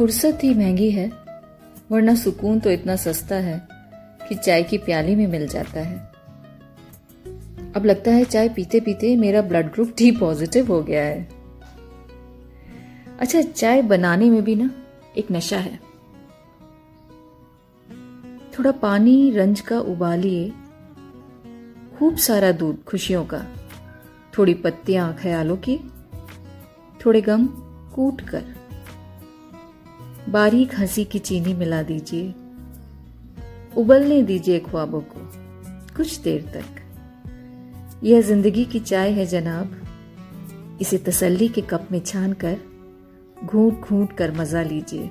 फुर्सत ही महँगी है, वरना सुकून तो इतना सस्ता है कि चाय की प्याली में मिल जाता है। अब लगता है चाय पीते पीते मेरा ब्लड ग्रुप टी पॉजिटिव हो गया है। अच्छा चाय बनाने में भी ना एक नशा है। थोड़ा पानी रंज का उबालिए, खूब सारा दूध खुशियों का, थोड़ी पत्तियाँ, ख्यालों की, थोड़े गम कूट कर। बारीक हँसी की चीनी मिला दीजिए। उबलने दीजिए ख्वाबों को, कुछ देर तक। यह ज़िंदगी की चाय है जनाब। इसे तसल्ली के कप में छान कर घूट घूट कर मज़ा लीजिए।